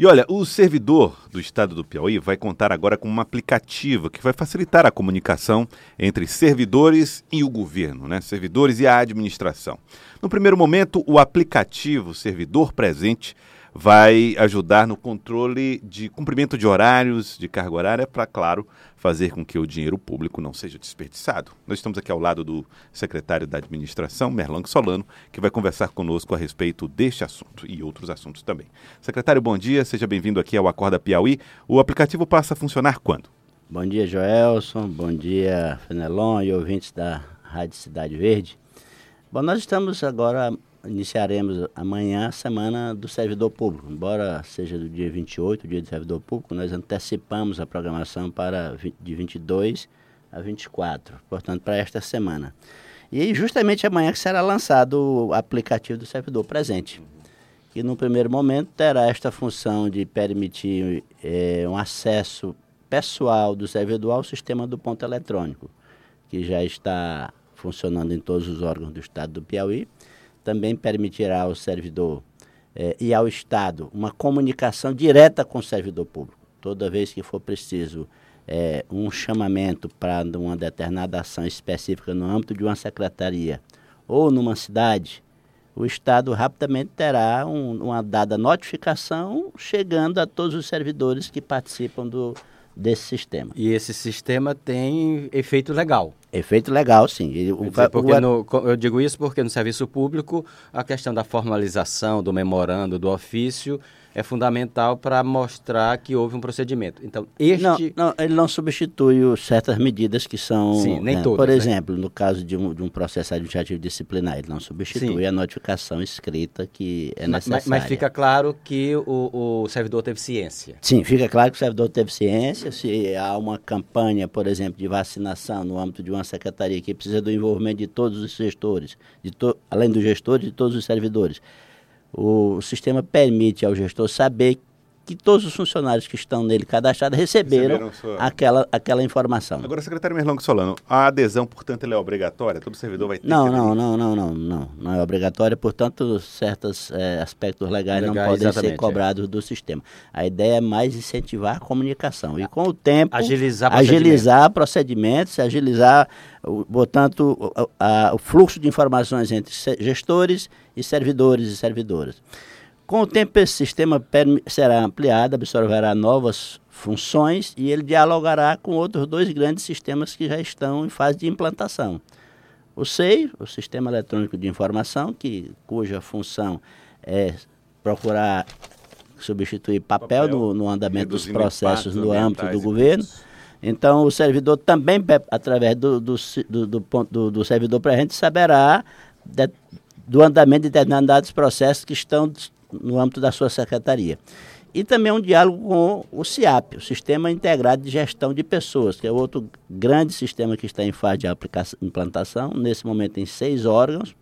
E olha, o servidor do estado do Piauí vai contar agora com um aplicativo que vai facilitar a comunicação entre servidores e o governo, né? Servidores e a administração. No primeiro momento, o aplicativo Servidor Presente vai ajudar no controle de cumprimento de horários, de carga horária, para, claro, fazer com que o dinheiro público não seja desperdiçado. Nós estamos aqui ao lado do secretário da Administração, Merlang Solano, que vai conversar conosco a respeito deste assunto e outros assuntos também. Secretário, bom dia, seja bem-vindo aqui ao Acorda Piauí. O aplicativo passa a funcionar quando? Bom dia, Joelson, bom dia, Fenelon e ouvintes da Rádio Cidade Verde. Bom, nós estamos agora iniciaremos amanhã a semana do servidor público. Embora seja do dia 28, dia do servidor público, nós antecipamos a programação para de 22 a 24, portanto, para esta semana. E justamente amanhã que será lançado o aplicativo do servidor presente, que no primeiro momento terá esta função de permitir é, um acesso pessoal do servidor ao sistema do ponto eletrônico, que já está funcionando em todos os órgãos do estado do Piauí também permitirá ao servidor eh, e ao Estado uma comunicação direta com o servidor público. Toda vez que for preciso eh, um chamamento para uma determinada ação específica no âmbito de uma secretaria ou numa cidade, o Estado rapidamente terá um, uma dada notificação chegando a todos os servidores que participam do, desse sistema. E esse sistema tem efeito legal. Efeito legal, sim. Dizer, porque o... no, eu digo isso porque no serviço público a questão da formalização, do memorando, do ofício é fundamental para mostrar que houve um procedimento. Então, este... Não, não, ele não substitui certas medidas que são... Sim, nem né, todas. Por né? exemplo, no caso de um, de um processo administrativo disciplinar, ele não substitui Sim. a notificação escrita que é necessária. Mas, mas fica claro que o, o, servidor teve ciência. Sim, fica claro que o servidor teve ciência. Se há uma campanha, por exemplo, de vacinação no âmbito de uma secretaria que precisa do envolvimento de todos os gestores, de to... além dos gestores, de todos os servidores o sistema permite ao gestor saber que todos os funcionários que estão nele cadastrados receberam, receberam sua... aquela, aquela informação. Agora, secretário Merlongo Solano, a adesão, portanto, ela é obrigatória? Todo servidor vai ter não, que... Não, não, não, não, não, não é obrigatória, portanto, certos é, aspectos legais Legal, não podem ser cobrados é. do sistema. A ideia é mais incentivar a comunicação e, com o tempo, agilizar, agilizar procedimentos, agilizar, portanto, o, a, o fluxo de informações entre gestores e servidores e servidoras. Com o tempo, esse sistema será ampliado, absorverá novas funções e ele dialogará com outros dois grandes sistemas que já estão em fase de implantação. O SEI, o Sistema Eletrônico de Informação, que, cuja função é procurar substituir papel, papel no, no, andamento dos processos no âmbito do governo. Então, o servidor também, através do, do, do, do, do, do servidor presente, saberá de, do andamento de determinados processos que estão no âmbito da sua secretaria. E também um diálogo com o CIAP, o Sistema Integrado de Gestão de Pessoas, que é outro grande sistema que está em fase de implantação, nesse momento em seis órgãos,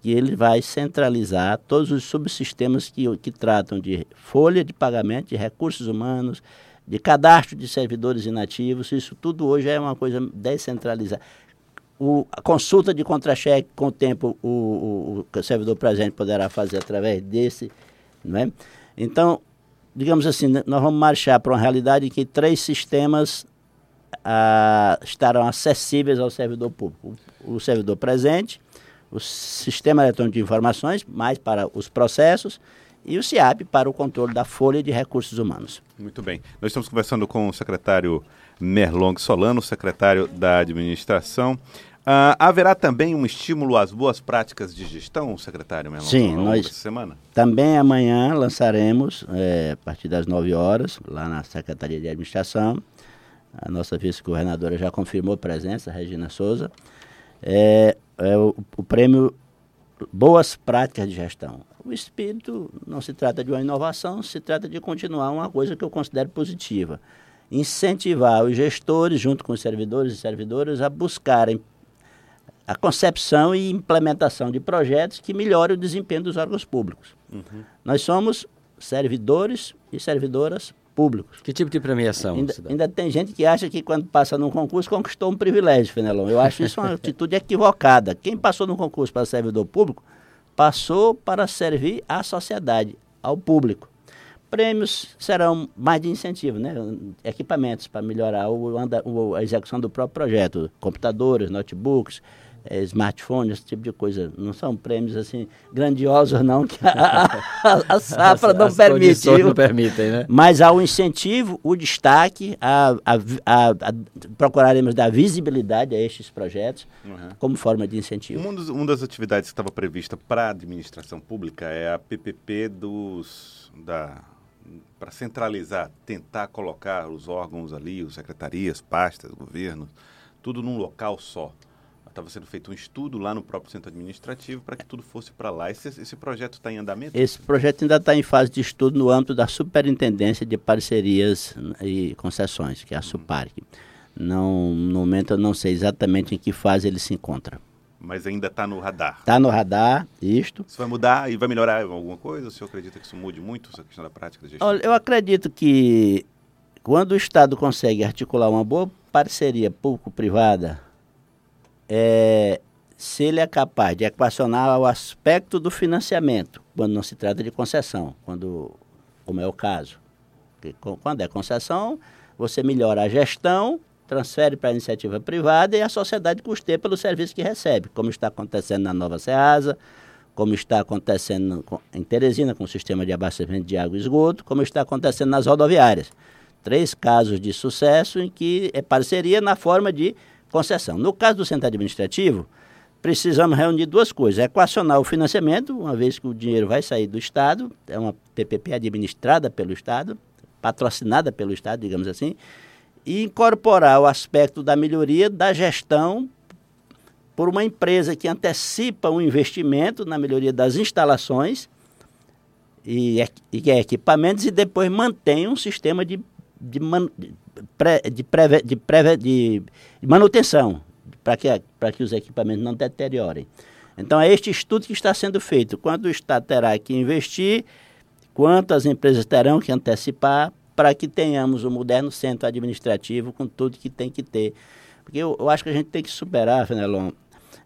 que ele vai centralizar todos os subsistemas que, que tratam de folha de pagamento, de recursos humanos, de cadastro de servidores inativos, isso tudo hoje é uma coisa descentralizada. O, a consulta de contra-cheque, com o tempo, o, o, o, servidor presente poderá fazer através desse. Não é? Então, digamos assim, nós vamos marchar para uma realidade em que três sistemas ah, estarão acessíveis ao servidor público. O, o servidor presente, o Sistema Eletrônico de Informações, mais para os processos, e o CIAP para o controle da folha de recursos humanos. Muito bem. Nós estamos conversando com o secretário Merlong Solano, secretário da Administração. Uh, haverá também um estímulo às boas práticas de gestão, secretário Melão, Sim, nós semana? também amanhã lançaremos, é, a partir das 9 horas, lá na Secretaria de Administração, a nossa vice-governadora já confirmou a presença, Regina Souza, é, é o, o prêmio Boas Práticas de Gestão. O espírito não se trata de uma inovação, se trata de continuar uma coisa que eu considero positiva. Incentivar os gestores, junto com os servidores e servidoras, a buscarem a concepção e implementação de projetos que melhorem o desempenho dos órgãos públicos. Uhum. Nós somos servidores e servidoras públicos. Que tipo de premiação? Ainda, ainda, tem gente que acha que quando passa num concurso conquistou um privilégio, Fenelon. Eu acho isso uma atitude equivocada. Quem passou num concurso para servidor público passou para servir à sociedade, ao público. Prêmios serão mais de incentivo, né? equipamentos para melhorar o, o, a execução do próprio projeto, computadores, notebooks, é, smartphone, esse tipo de coisa. Não são prêmios assim grandiosos, não, que a, a, a safra as, não as permite. não permitem, né? Mas há o incentivo, o destaque, a, a, procuraremos dar visibilidade a estes projetos uhum. como forma de incentivo. Um dos, uma das atividades que estava prevista para a administração pública é a PPP dos da para centralizar, tentar colocar os órgãos ali, os secretarias, pastas, governos, tudo num local só estava sendo feito um estudo lá no próprio centro administrativo para que tudo fosse para lá. Esse, esse projeto está em andamento? Esse projeto ainda está em fase de estudo no âmbito da Superintendência de Parcerias e Concessões, que é a uhum. SUPARC. Não, no momento eu não sei exatamente em que fase ele se encontra. Mas ainda está no radar. Está no radar, isto. Isso vai mudar e vai melhorar alguma coisa? O senhor acredita que isso mude muito, essa questão da prática da gestão? Olha, eu acredito que quando o Estado consegue articular uma boa parceria público-privada, é, se ele é capaz de equacionar o aspecto do financiamento, quando não se trata de concessão, quando, como é o caso. Porque, quando é concessão, você melhora a gestão, transfere para a iniciativa privada e a sociedade custeia pelo serviço que recebe, como está acontecendo na Nova Ceasa, como está acontecendo em Teresina com o sistema de abastecimento de água e esgoto, como está acontecendo nas rodoviárias. Três casos de sucesso em que é parceria na forma de concessão. No caso do centro administrativo, precisamos reunir duas coisas: equacionar o financiamento, uma vez que o dinheiro vai sair do Estado, é uma PPP administrada pelo Estado, patrocinada pelo Estado, digamos assim, e incorporar o aspecto da melhoria da gestão por uma empresa que antecipa o um investimento na melhoria das instalações e, e equipamentos e depois mantém um sistema de, de, man, pré, de, preve, de, de manutenção, para que, que os equipamentos não deteriorem. Então, é este estudo que está sendo feito. Quanto o Estado terá que investir, quanto as empresas terão que antecipar, para que tenhamos um moderno centro administrativo com tudo que tem que ter. Porque eu, eu acho que a gente tem que superar, Fenelon,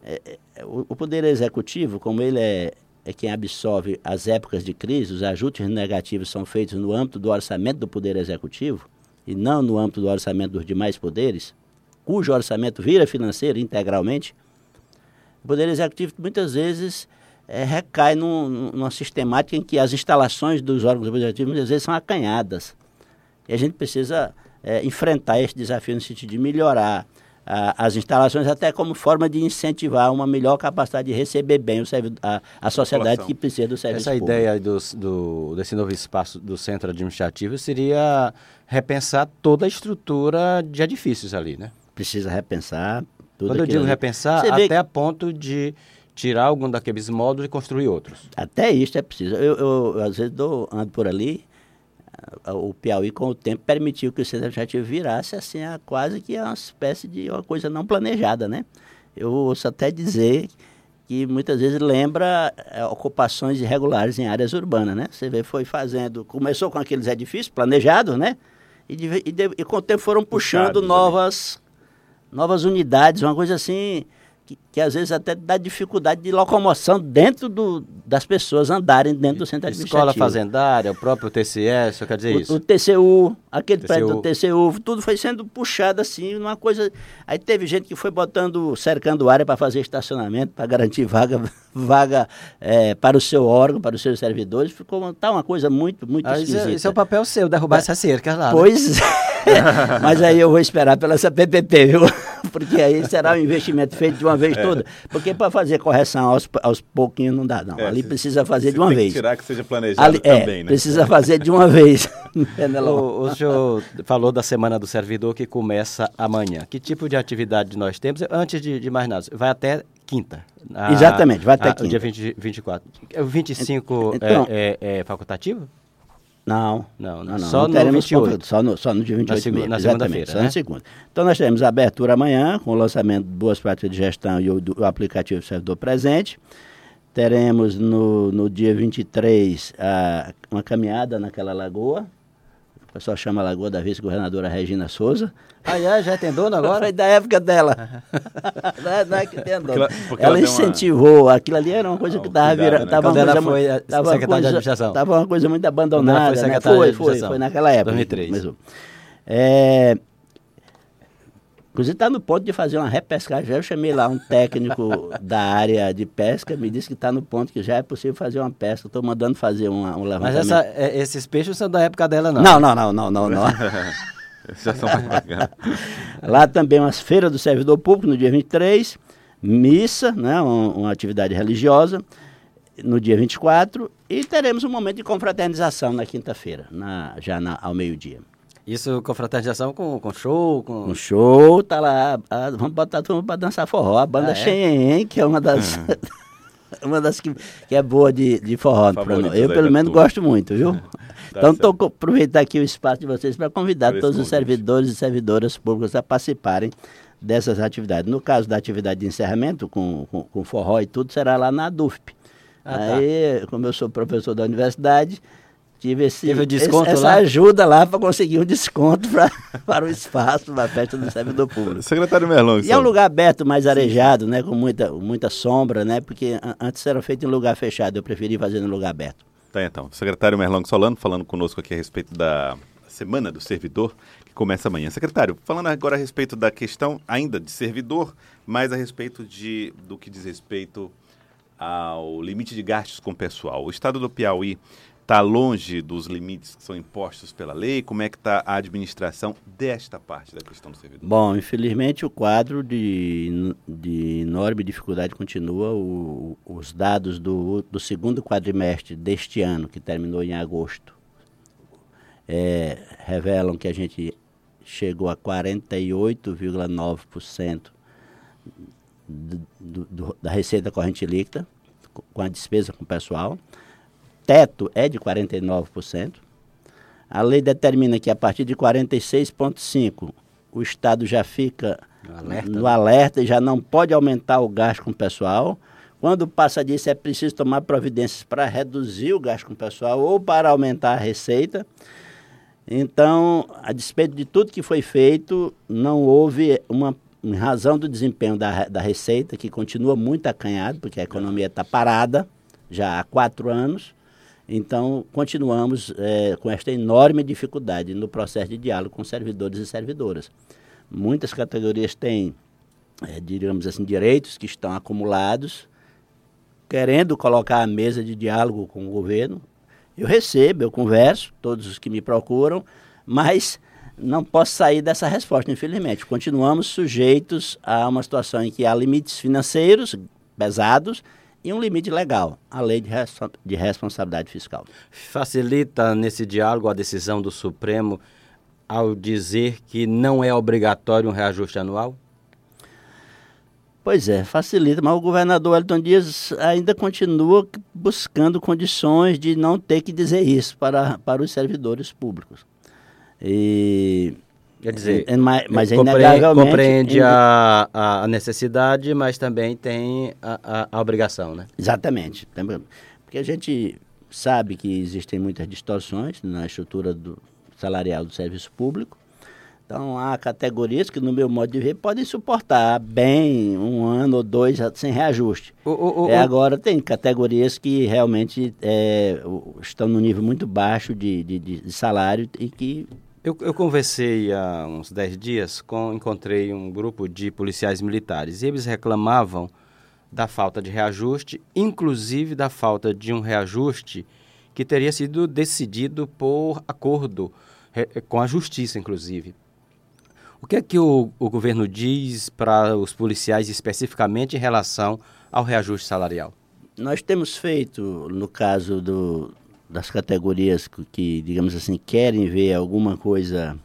é, é, o, o Poder Executivo, como ele é, é quem absorve as épocas de crise, os ajustes negativos são feitos no âmbito do orçamento do Poder Executivo, e não no âmbito do orçamento dos demais poderes, cujo orçamento vira financeiro integralmente, o Poder Executivo muitas vezes é, recai num, numa sistemática em que as instalações dos órgãos legislativos muitas vezes são acanhadas. E a gente precisa é, enfrentar esse desafio no sentido de melhorar a, as instalações, até como forma de incentivar uma melhor capacidade de receber bem o servi a, a sociedade que precisa do serviço Essa público. ideia do, do, desse novo espaço do centro administrativo seria repensar toda a estrutura de edifícios ali, né? Precisa repensar. Tudo Quando eu digo ali. repensar, Você até vê... a ponto de tirar algum daqueles módulos e construir outros. Até isso é preciso. Eu, eu, eu às vezes dou, ando por ali, o Piauí com o tempo permitiu que o centro administrativo virasse assim a quase que uma espécie de uma coisa não planejada, né? Eu ouço até dizer que muitas vezes lembra é, ocupações irregulares em áreas urbanas, né? Você vê, foi fazendo, começou com aqueles edifícios planejados, né? E, de, e, de, e com o tempo foram puxando Puxados, novas, novas unidades, uma coisa assim que, que, às vezes até dá dificuldade de locomoção dentro do, das pessoas andarem dentro do centro administrativo. Escola fazendária, o próprio TCE, só quer dizer o, isso? O TCU, aquele TCU. prédio do TCU, tudo foi sendo puxado assim, uma coisa... Aí teve gente que foi botando, cercando área para fazer estacionamento, para garantir vaga, vaga é, para o seu órgão, para os seus servidores, ficou tá uma coisa muito, muito ah, esquisita. Esse é o papel seu, derrubar é, essa cerca lá. Né? Pois né? Mas aí eu vou esperar pela essa PPP, viu? Porque aí será um investimento feito de uma vez é. toda. Porque para fazer correção aos, aos pouquinhos não dá, não. É, Ali se, precisa fazer de uma vez. tirar que seja planejado Ali, é, também, né? Precisa fazer de uma vez. o, o senhor falou da Semana do Servidor que começa amanhã. Que tipo de atividade nós temos? Antes de, de mais nada, vai até quinta. A, Exatamente, vai até a, quinta. Dia 20, 24. O 25 então, é, é, é facultativo? Não, não, não, não. Só, não no 28. Só no, só no dia 28 na, na segunda-feira, Só né? na segunda. Então nós teremos a abertura amanhã, com o lançamento de Boas Práticas de Gestão e o, do, o aplicativo Servidor Presente. Teremos no, no dia 23 a, uma caminhada naquela lagoa, pessoal chama Lagoa da vice-governadora Regina Souza. Ah, é? Já tem dono agora? Da época dela. não, é, não é que tem dono. Porque ela, ela deu uma- incentivou, aquilo ali era uma coisa Ah, que estava virando. né? Tava Quando uma ela coisa, foi, eh, tava uma secretária de coisa- administração. Tava uma coisa muito Quando abandonada. ela foi né? secretária foi, de foi, foi naquela época. 2003. Começou. É, Inclusive está no ponto de fazer uma repescagem. Já Eu chamei lá um técnico da área de pesca, me disse que está no ponto que já é possível fazer uma pesca. Estou mandando fazer uma, um Mas levantamento. essa, é, esses peixes são da época dela, não? Não, não, não, não, não, não. Já são mais. Lá também umas feiras do servidor público no dia 23, missa, né, uma, uma atividade religiosa, no dia 24, e teremos um momento de confraternização na quinta-feira, na, já na- ao meio-dia. Isso com fraternização, com, com show, com... Um show, tá lá, a- vamos botar todo mundo para dançar forró, a banda Ah, é? Xenhen, que é uma das... Uma das que, que é boa de, de forró. pra. Eu, pelo menos, gosto muito, viu? Tá então, estou aproveitar aqui o espaço de vocês para convidar todos os servidores e servidoras públicas a participarem dessas atividades. No caso da atividade de encerramento, com, com, com forró e tudo, será lá na DUFP. Ah, tá. Aí, como eu sou professor da universidade, tive esse, Teve desconto esse- essa ajuda lá para conseguir um desconto pra, para o espaço da festa do servidor público. Secretário Merlong. E é um lugar aberto, mais arejado, né? Com muita, muita sombra, né? Porque an- antes era feito em lugar fechado, eu preferi fazer no lugar aberto. Tá, então. Secretário Merlong Solano falando conosco aqui a respeito da Semana do Servidor, que começa amanhã. Secretário, falando agora a respeito da questão ainda de servidor, mas a respeito de, do que diz respeito ao limite de gastos com pessoal. O estado do Piauí está longe dos limites que são impostos pela lei? Como é que está a administração desta parte da questão do servidor? Bom, infelizmente o quadro de, de enorme dificuldade continua. O- os dados do, do segundo quadrimestre deste ano, que terminou em agosto, é, revelam que a gente chegou a 48,9% do- do- do- da receita corrente líquida, co- com a despesa com o pessoal. Teto é de 49%. A lei determina que a partir de 46,5% o Estado já fica No alerta, no né? alerta e já não pode aumentar o gasto com o pessoal. Quando passa disso, é preciso tomar providências para reduzir o gasto com o pessoal ou para aumentar a receita. Então, a despeito de tudo que foi feito, não houve uma em razão do desempenho da, da receita, que continua muito acanhado, porque a economia está parada já há quatro anos. Então, continuamos eh, com esta enorme dificuldade no processo de diálogo com servidores e servidoras. Muitas categorias têm, eh, digamos assim, direitos que estão acumulados, querendo colocar a mesa de diálogo com o governo. Eu recebo, eu converso, todos os que me procuram, mas não posso sair dessa resposta, infelizmente. Continuamos sujeitos a uma situação em que há limites financeiros pesados e um limite legal, a lei de, de responsabilidade fiscal. Facilita nesse diálogo a decisão do Supremo ao dizer que não é obrigatório um reajuste anual? Pois é, facilita, mas o governador Elton Dias ainda continua buscando condições de não ter que dizer isso para, para os servidores públicos. E, Quer dizer, é- mas, mas é inegavelmente... compreende a, a- necessidade, mas também tem a, a- a obrigação, né? Exatamente. Porque a gente sabe que existem muitas distorções na estrutura do salarial do serviço público. Então, há categorias que, no meu modo de ver, podem suportar bem um ano ou dois sem reajuste. O, o- É, agora, tem categorias que realmente é, estão no nível muito baixo de- de- de salário e que Eu, eu conversei há uns 10 dias, com, encontrei um grupo de policiais militares e eles reclamavam da falta de reajuste, inclusive da falta de um reajuste que teria sido decidido por acordo com a justiça, inclusive. O que é que o, o governo diz para os policiais especificamente em relação ao reajuste salarial? Nós temos feito, no caso do, das categorias que, que, digamos assim, querem ver alguma coisa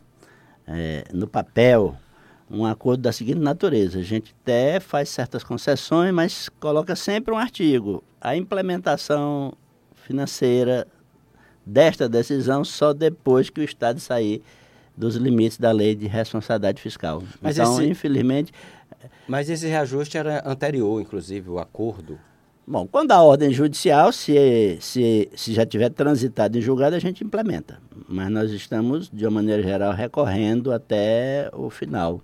eh, no papel, um acordo da seguinte natureza. A gente até faz certas concessões, mas coloca sempre um artigo. A implementação financeira desta decisão só depois que o Estado sair dos limites da lei de responsabilidade fiscal. Mas então, esse- infelizmente, Mas esse reajuste era anterior, inclusive, o acordo. Bom, quando a ordem judicial, se, se, se já tiver transitado em julgado, a gente implementa. mas nós estamos, de uma maneira geral, recorrendo até o final.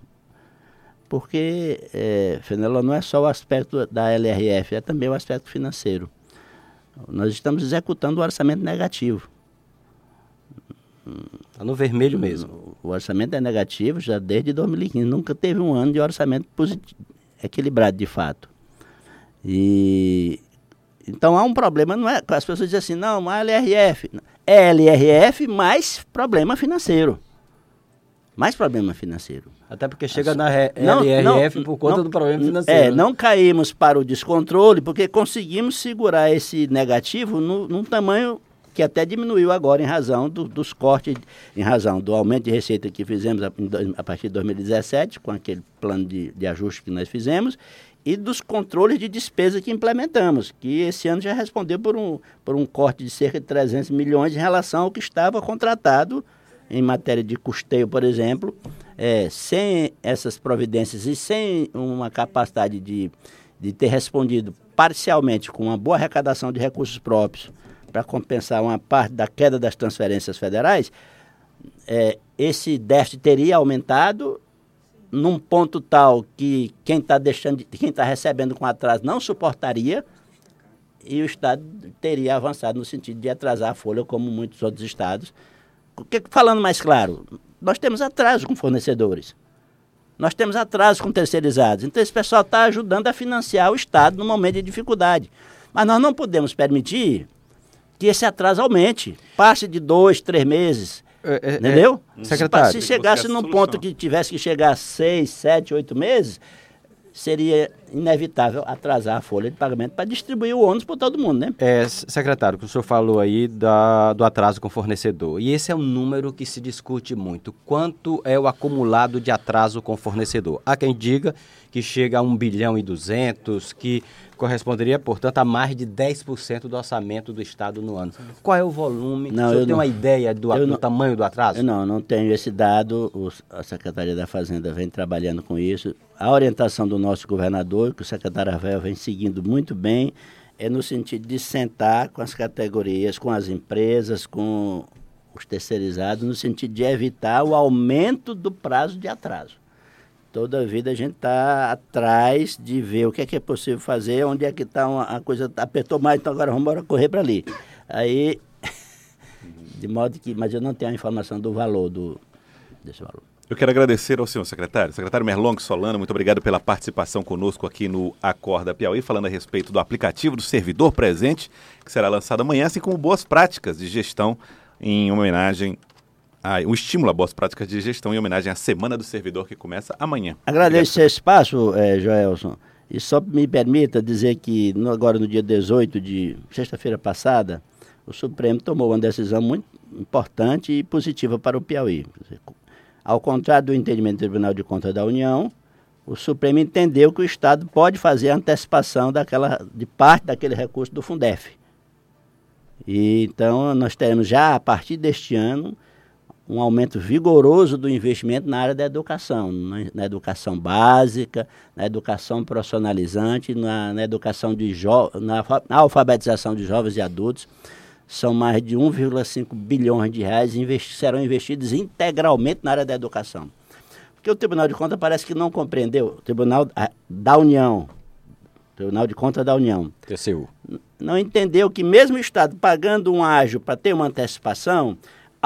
Porque, é, Fenelon, não é só o aspecto da LRF, é também o aspecto financeiro. Nós estamos executando o orçamento negativo. Está no vermelho mesmo. O orçamento é negativo já desde 2015. Nunca teve um ano de orçamento positivo, equilibrado de fato. E então há um problema, não é? As pessoas dizem assim, não, mas LRF. É LRF mais problema financeiro. Mais problema financeiro. Até porque chega na não, LRF não, por conta não, do problema financeiro. É, né? não caímos para o descontrole porque conseguimos segurar esse negativo no, num tamanho que até diminuiu agora em razão do, dos cortes, em razão do aumento de receita que fizemos a, a partir de 2017, com aquele plano de, de ajuste que nós fizemos, e dos controles de despesa que implementamos, que esse ano já respondeu por um, por um corte de cerca de 300 milhões em relação ao que estava contratado em matéria de custeio, por exemplo, é, sem essas providências e sem uma capacidade de, de ter respondido parcialmente com uma boa arrecadação de recursos próprios para compensar uma parte da queda das transferências federais, é, esse déficit teria aumentado num ponto tal que quem está deixando, quem está recebendo com atraso não suportaria e o Estado teria avançado no sentido de atrasar a folha, como muitos outros estados. Falando mais claro, nós temos atraso com fornecedores. Nós temos atraso com terceirizados. Então, esse pessoal está ajudando a financiar o Estado no momento de dificuldade. Mas nós não podemos permitir que esse atraso aumente, passe de dois, três meses. É, é, Entendeu? É, secretário. Se chegasse num ponto que tivesse que chegar a seis, sete, oito meses, seria inevitável atrasar a folha de pagamento para distribuir o ônus para todo mundo, né? É, secretário, que o senhor falou aí da, do atraso com o fornecedor. E esse é um número que se discute muito. Quanto é o acumulado de atraso com o fornecedor? Há quem diga que chega a 1 bilhão e 200, que corresponderia, portanto, a mais de 10% do orçamento do Estado no ano. Qual é o volume? Não, o senhor tem não, uma ideia do, do não, tamanho do atraso? Eu não, não tenho esse dado. O, a Secretaria da Fazenda vem trabalhando com isso. A orientação do nosso governador, que o secretário Rafael vem seguindo muito bem, é no sentido de sentar com as categorias, com as empresas, com os terceirizados, no sentido de evitar o aumento do prazo de atraso toda vida a gente está atrás de ver o que é que é possível fazer, onde é que está a coisa apertou mais, então agora vamos correr para ali. Aí, de modo que, mas eu não tenho a informação do valor do, desse valor. Eu quero agradecer ao senhor secretário, secretário Merlong Solano, muito obrigado pela participação conosco aqui no Acorda Piauí, falando a respeito do aplicativo do servidor presente, que será lançado amanhã, assim como boas práticas de gestão em homenagem ah, um estímulo a boas práticas de gestão em homenagem à Semana do Servidor que começa amanhã. Agradeço esse espaço, é, Joelson. E só me permita dizer que no, agora no dia 18 de sexta-feira passada, o Supremo tomou uma decisão muito importante e positiva para o Piauí. Ao contrário do entendimento do Tribunal de Contas da União, o Supremo entendeu que o Estado pode fazer a antecipação daquela, de parte daquele recurso do Fundef. E, então, nós teremos já, a partir deste ano, um aumento vigoroso do investimento na área da educação, na, educação básica, na educação profissionalizante, na, na educação de na, na, alfabetização de jovens e adultos. São mais de 1,5 bilhões de reais investi serão investidos integralmente na área da educação. Porque o Tribunal de Contas parece que não compreendeu, o Tribunal da União, Tribunal de Contas da União, TCU. não entendeu que mesmo o Estado pagando um ágio para ter uma antecipação,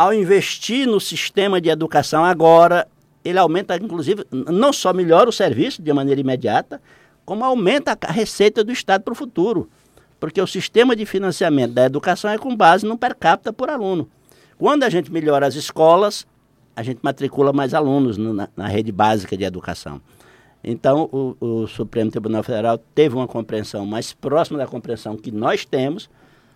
ao investir no sistema de educação agora, ele aumenta, inclusive, não só melhora o serviço de maneira imediata, como aumenta a receita do Estado para o futuro. Porque o sistema de financiamento da educação é com base no per capita por aluno. Quando a gente melhora as escolas, a gente matricula mais alunos no, na, na, rede básica de educação. Então, o, o Supremo Tribunal Federal teve uma compreensão mais próxima da compreensão que nós temos.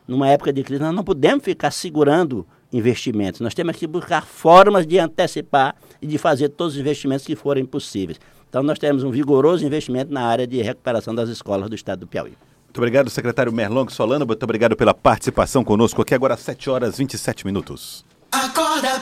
Numa época de crise, nós não podemos ficar segurando investimentos. Nós temos que buscar formas de antecipar e de fazer todos os investimentos que forem possíveis. Então, nós temos um vigoroso investimento na área de recuperação das escolas do estado do Piauí. Muito obrigado, secretário Merlong Solano. Muito obrigado pela participação conosco aqui agora às 7 horas e 27 minutos. Acorda,